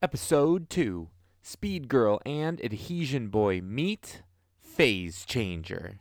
Episode 2 Speed Girl and Adhesion Boy meet Phase Changer.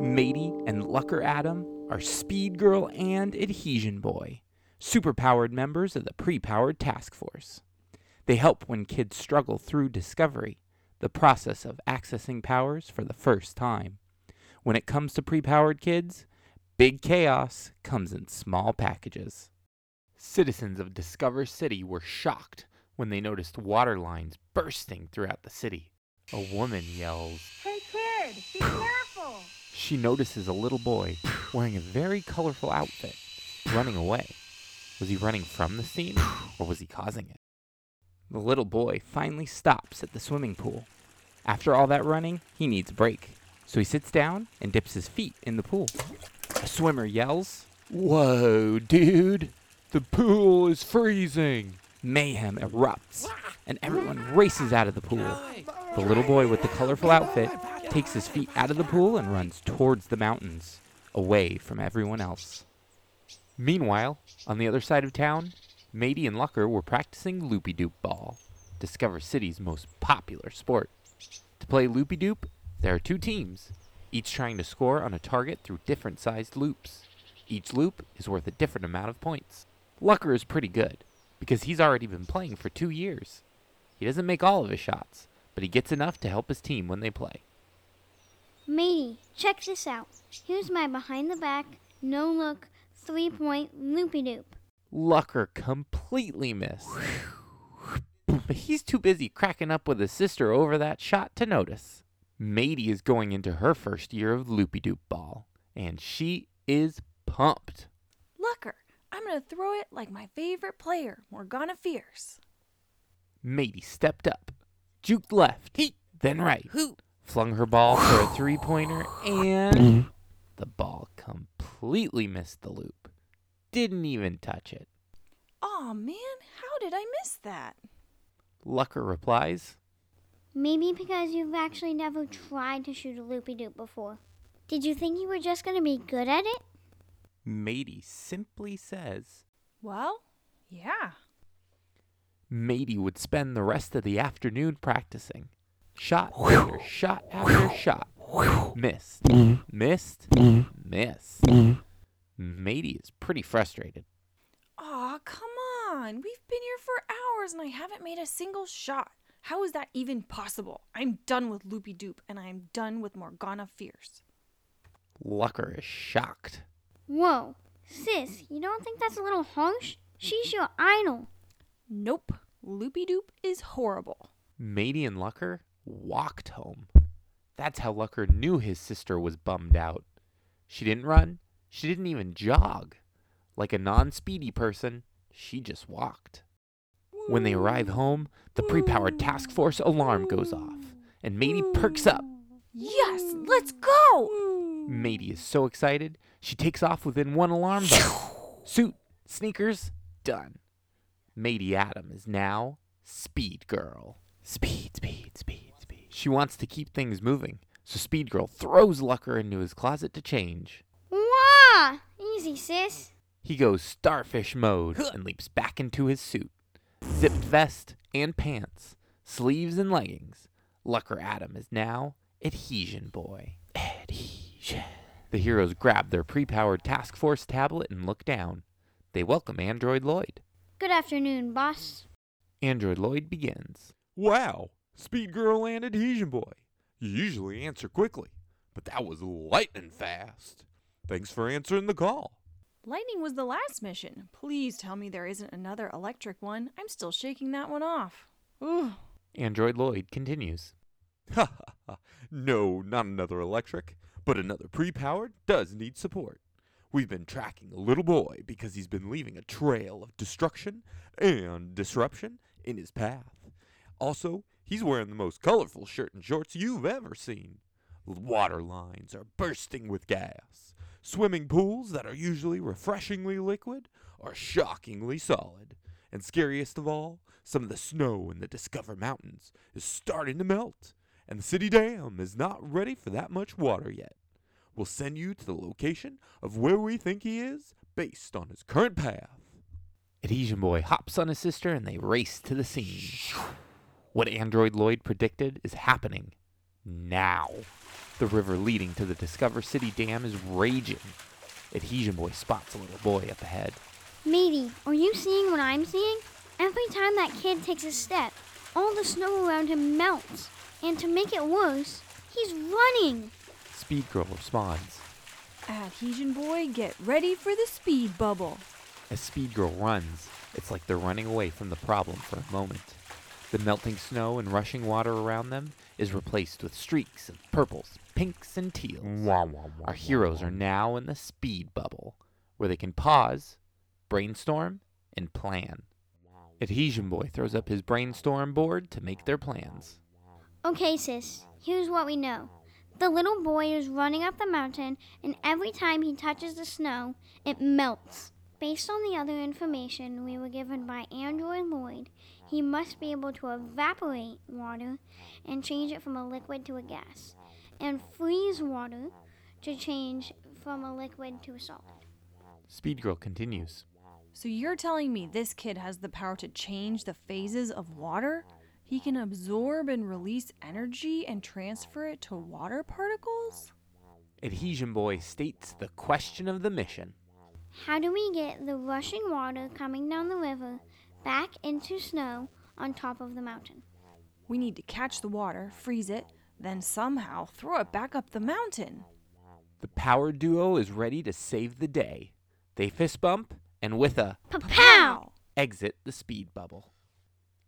Matey and Lucker Adam are Speed Girl and Adhesion Boy, superpowered members of the pre powered task force. They help when kids struggle through discovery, the process of accessing powers for the first time. When it comes to pre powered kids, big chaos comes in small packages. Citizens of Discover City were shocked when they noticed water lines bursting throughout the city. A woman yells, Hey kid, be careful! she notices a little boy wearing a very colorful outfit running away. Was he running from the scene or was he causing it? The little boy finally stops at the swimming pool. After all that running, he needs a break. So he sits down and dips his feet in the pool. A swimmer yells, Whoa, dude! The pool is freezing! Mayhem erupts, and everyone races out of the pool. The little boy with the colorful outfit takes his feet out of the pool and runs towards the mountains, away from everyone else. Meanwhile, on the other side of town, Matey and Lucker were practicing loopy doop ball, Discover City's most popular sport. To play loopy doop, there are two teams, each trying to score on a target through different sized loops. Each loop is worth a different amount of points. Lucker is pretty good, because he's already been playing for two years. He doesn't make all of his shots, but he gets enough to help his team when they play. Matey, check this out. Here's my behind the back, no look, three point loopy doop. Lucker completely missed. But he's too busy cracking up with his sister over that shot to notice. Matey is going into her first year of loopy doop ball, and she is pumped. Lucker, I'm gonna throw it like my favorite player, Morgana Fierce. Matey stepped up, juked left, then right, Hoot. flung her ball for a three pointer, and mm-hmm. the ball completely missed the loop. Didn't even touch it. Aw man, how did I miss that? Lucker replies, Maybe because you've actually never tried to shoot a loopy doop before. Did you think you were just gonna be good at it? Matey simply says, Well, yeah. Matey would spend the rest of the afternoon practicing. Shot after shot after shot. Missed. Mm. Missed. Mm. Missed. Mm. Matey is pretty frustrated. Aw, come on. We've been here for hours and I haven't made a single shot. How is that even possible? I'm done with Loopy Doop and I'm done with Morgana Fierce. Lucker is shocked. Whoa, sis, you don't think that's a little harsh? She's your idol. Nope. Loopy Doop is horrible. Matey and Lucker walked home. That's how Lucker knew his sister was bummed out. She didn't run. She didn't even jog. Like a non speedy person, she just walked. When they arrive home, the pre powered task force alarm goes off, and Matey perks up. Yes, let's go! Matey is so excited, she takes off within one alarm bell. Suit, sneakers, done. Matey Adam is now Speed Girl. Speed, speed, speed, speed. She wants to keep things moving, so Speed Girl throws Lucker into his closet to change. Wah! Easy, sis. He goes starfish mode and leaps back into his suit. Zipped vest and pants, sleeves and leggings. Lucker Adam is now Adhesion Boy. Adhesion. The heroes grab their pre powered task force tablet and look down. They welcome Android Lloyd. Good afternoon, boss. Android Lloyd begins. Wow, Speed Girl and Adhesion Boy. You usually answer quickly, but that was lightning fast. Thanks for answering the call. Lightning was the last mission. Please tell me there isn't another electric one. I'm still shaking that one off. Ooh. Android Lloyd continues. Ha ha ha. No, not another electric, but another pre powered does need support. We've been tracking a little boy because he's been leaving a trail of destruction and disruption in his path. Also, he's wearing the most colorful shirt and shorts you've ever seen. Water lines are bursting with gas. Swimming pools that are usually refreshingly liquid are shockingly solid. And scariest of all, some of the snow in the Discover Mountains is starting to melt, and the city dam is not ready for that much water yet. We'll send you to the location of where we think he is based on his current path. Adhesion Boy hops on his sister and they race to the scene. What Android Lloyd predicted is happening now. The river leading to the Discover City Dam is raging. Adhesion Boy spots a little boy up ahead. Matey, are you seeing what I'm seeing? Every time that kid takes a step, all the snow around him melts. And to make it worse, he's running. Speed Girl responds. Adhesion boy, get ready for the speed bubble. As Speed Girl runs, it's like they're running away from the problem for a moment. The melting snow and rushing water around them is replaced with streaks of purples, pinks, and teals. Our heroes are now in the speed bubble, where they can pause, brainstorm, and plan. Adhesion Boy throws up his brainstorm board to make their plans. Okay, sis, here's what we know. The little boy is running up the mountain, and every time he touches the snow, it melts. Based on the other information we were given by Android Lloyd, he must be able to evaporate water and change it from a liquid to a gas, and freeze water to change from a liquid to a solid. Speed Girl continues. So you're telling me this kid has the power to change the phases of water? He can absorb and release energy and transfer it to water particles? Adhesion Boy states the question of the mission. How do we get the rushing water coming down the river back into snow on top of the mountain? We need to catch the water, freeze it, then somehow throw it back up the mountain. The power duo is ready to save the day. They fist bump and with a Pow! exit the speed bubble.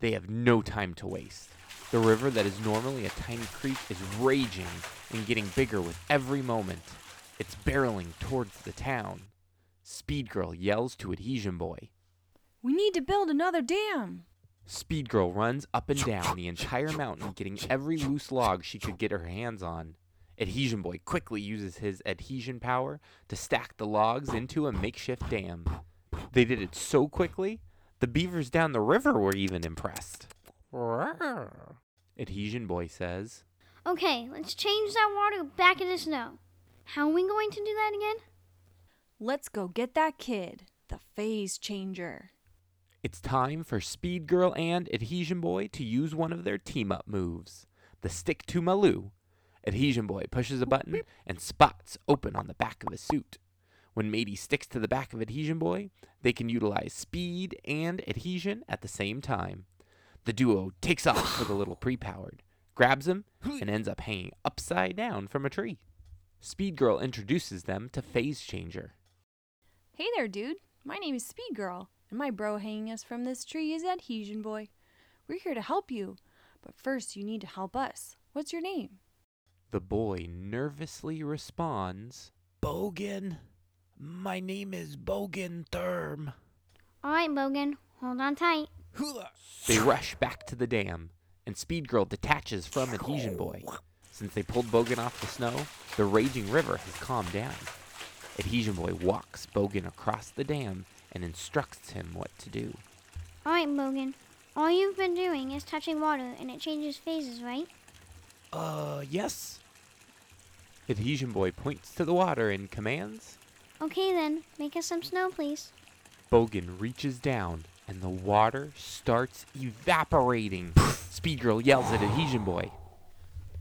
They have no time to waste. The river that is normally a tiny creek is raging and getting bigger with every moment. It's barreling towards the town. Speed Girl yells to Adhesion Boy. We need to build another dam. Speed Girl runs up and down the entire mountain, getting every loose log she could get her hands on. Adhesion Boy quickly uses his adhesion power to stack the logs into a makeshift dam. They did it so quickly, the beavers down the river were even impressed. Adhesion Boy says, Okay, let's change that water back into snow. How are we going to do that again? Let's go get that kid, the phase changer. It's time for Speed Girl and Adhesion Boy to use one of their team up moves the Stick to Maloo. Adhesion Boy pushes a button and spots open on the back of his suit. When Matey sticks to the back of Adhesion Boy, they can utilize speed and adhesion at the same time. The duo takes off for the little pre powered, grabs him, and ends up hanging upside down from a tree. Speed Girl introduces them to Phase Changer. Hey there, dude. My name is Speed Girl, and my bro hanging us from this tree is Adhesion Boy. We're here to help you, but first you need to help us. What's your name? The boy nervously responds, Bogan. My name is Bogan Therm. All right, Bogan, hold on tight. They rush back to the dam, and Speed Girl detaches from Adhesion Boy. Since they pulled Bogan off the snow, the raging river has calmed down. Adhesion Boy walks Bogan across the dam and instructs him what to do. All right, Bogan. All you've been doing is touching water, and it changes phases, right? Uh, yes? Adhesion Boy points to the water and commands. Okay, then, make us some snow, please. Bogan reaches down, and the water starts evaporating. Speed Girl yells at Adhesion Boy.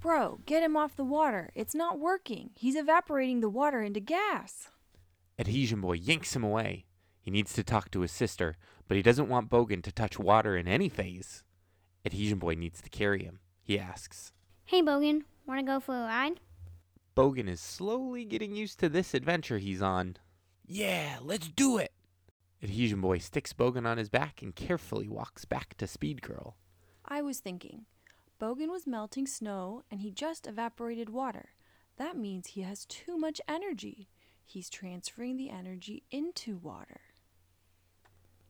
Bro, get him off the water. It's not working. He's evaporating the water into gas. Adhesion Boy yanks him away. He needs to talk to his sister, but he doesn't want Bogan to touch water in any phase. Adhesion Boy needs to carry him. He asks. Hey, Bogan, want to go for a ride? Bogan is slowly getting used to this adventure he's on. Yeah, let's do it. Adhesion Boy sticks Bogan on his back and carefully walks back to Speed Girl. I was thinking, Bogan was melting snow and he just evaporated water. That means he has too much energy. He's transferring the energy into water.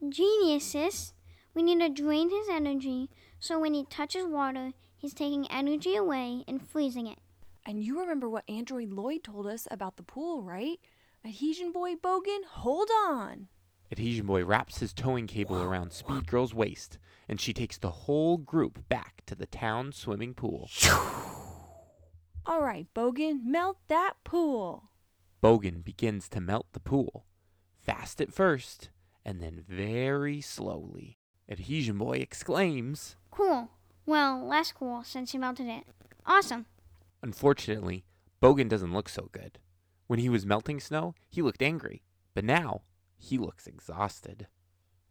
Genius, sis. We need to drain his energy so when he touches water, he's taking energy away and freezing it. And you remember what Android Lloyd told us about the pool, right? Adhesion Boy Bogan, hold on. Adhesion Boy wraps his towing cable around Speed Girl's waist, and she takes the whole group back to the town swimming pool. All right, Bogan, melt that pool. Bogan begins to melt the pool, fast at first, and then very slowly. Adhesion Boy exclaims. Cool. Well, less cool since he melted it. Awesome. Unfortunately, Bogan doesn't look so good. When he was melting snow, he looked angry, but now he looks exhausted.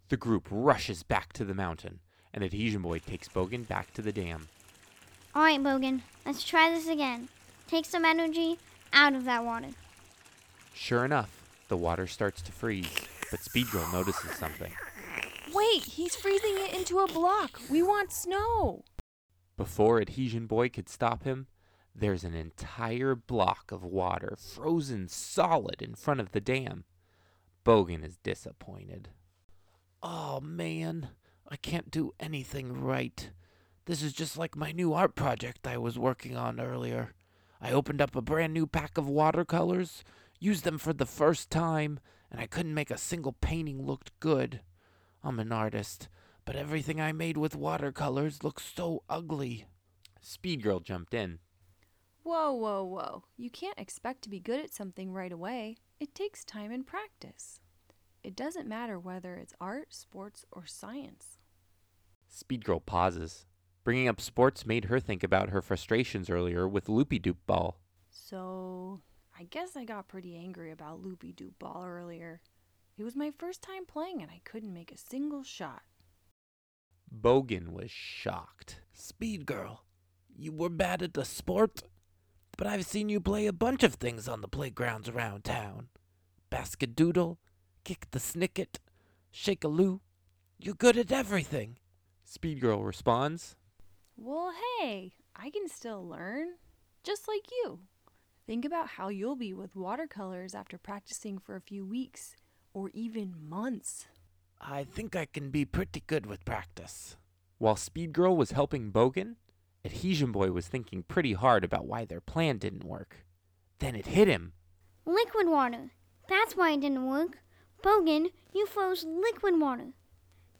The group rushes back to the mountain, and Adhesion Boy takes Bogan back to the dam. All right, Bogan, let's try this again. Take some energy out of that water. Sure enough, the water starts to freeze, but Speed Girl notices something. Wait, he's freezing it into a block. We want snow. Before Adhesion Boy could stop him, there's an entire block of water frozen solid in front of the dam. Bogan is disappointed. Oh man, I can't do anything right. This is just like my new art project I was working on earlier. I opened up a brand new pack of watercolors, used them for the first time, and I couldn't make a single painting look good. I'm an artist, but everything I made with watercolors looks so ugly. Speed Girl jumped in. Whoa, whoa, whoa. You can't expect to be good at something right away. It takes time and practice. It doesn't matter whether it's art, sports, or science. Speed Girl pauses. Bringing up sports made her think about her frustrations earlier with Loopy Doop Ball. So, I guess I got pretty angry about Loopy Doop Ball earlier. It was my first time playing and I couldn't make a single shot. Bogan was shocked. Speed Girl, you were bad at the sport, but I've seen you play a bunch of things on the playgrounds around town. Basket doodle, kick the snicket, shake a loo. You're good at everything. Speed Girl responds. Well, hey, I can still learn. Just like you. Think about how you'll be with watercolors after practicing for a few weeks or even months. I think I can be pretty good with practice. While Speed Girl was helping Bogan, Adhesion Boy was thinking pretty hard about why their plan didn't work. Then it hit him. Liquid water. That's why it didn't work. Bogan, you froze liquid water.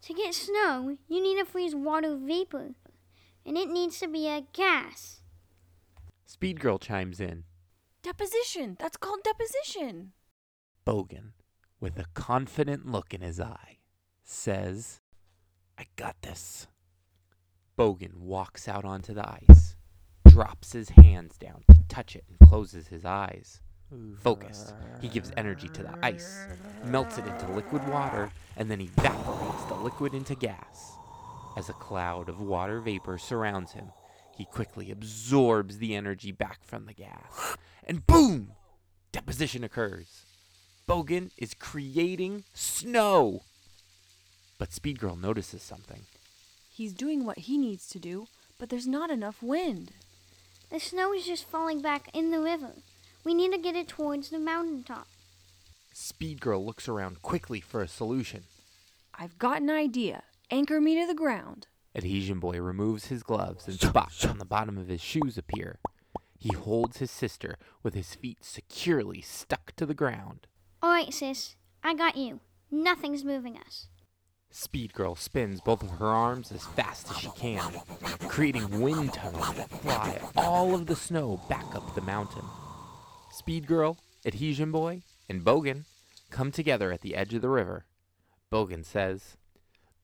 To get snow, you need to freeze water vapor, and it needs to be a gas. Speed Girl chimes in. Deposition! That's called deposition! Bogan, with a confident look in his eye, says, I got this. Bogan walks out onto the ice, drops his hands down to touch it, and closes his eyes. Focused, he gives energy to the ice, melts it into liquid water, and then evaporates the liquid into gas. As a cloud of water vapor surrounds him, he quickly absorbs the energy back from the gas. And boom! Deposition occurs. Bogan is creating snow. But Speed Girl notices something. He's doing what he needs to do, but there's not enough wind. The snow is just falling back in the river. We need to get it towards the mountaintop. Speed Girl looks around quickly for a solution. I've got an idea. Anchor me to the ground. Adhesion Boy removes his gloves and spots on the bottom of his shoes appear. He holds his sister with his feet securely stuck to the ground. All right, sis. I got you. Nothing's moving us. Speed Girl spins both of her arms as fast as she can, creating wind tunnels that fly all of the snow back up the mountain. Speed Girl, Adhesion Boy, and Bogan come together at the edge of the river. Bogan says,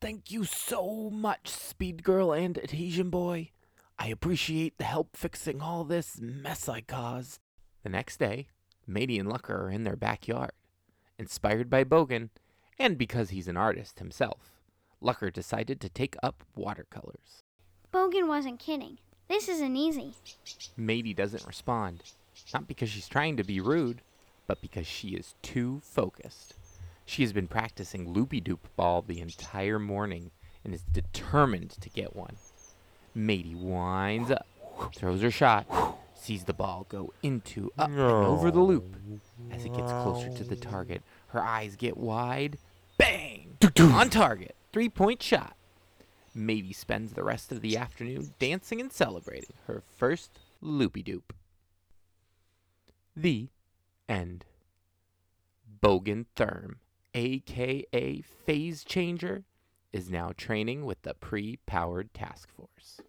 Thank you so much, Speed Girl and Adhesion Boy. I appreciate the help fixing all this mess I caused. The next day, Matey and Lucker are in their backyard. Inspired by Bogan, and because he's an artist himself, Lucker decided to take up watercolors. Bogan wasn't kidding. This isn't easy. Matey doesn't respond, not because she's trying to be rude, but because she is too focused. She has been practicing loopy doop ball the entire morning and is determined to get one. Matey winds up, throws her shot, sees the ball go into, up, and over the loop. As it gets closer to the target, her eyes get wide. Bang! On target. Three point shot. Matey spends the rest of the afternoon dancing and celebrating her first loopy doop. The end. Bogan Therm, aka Phase Changer, is now training with the pre powered task force.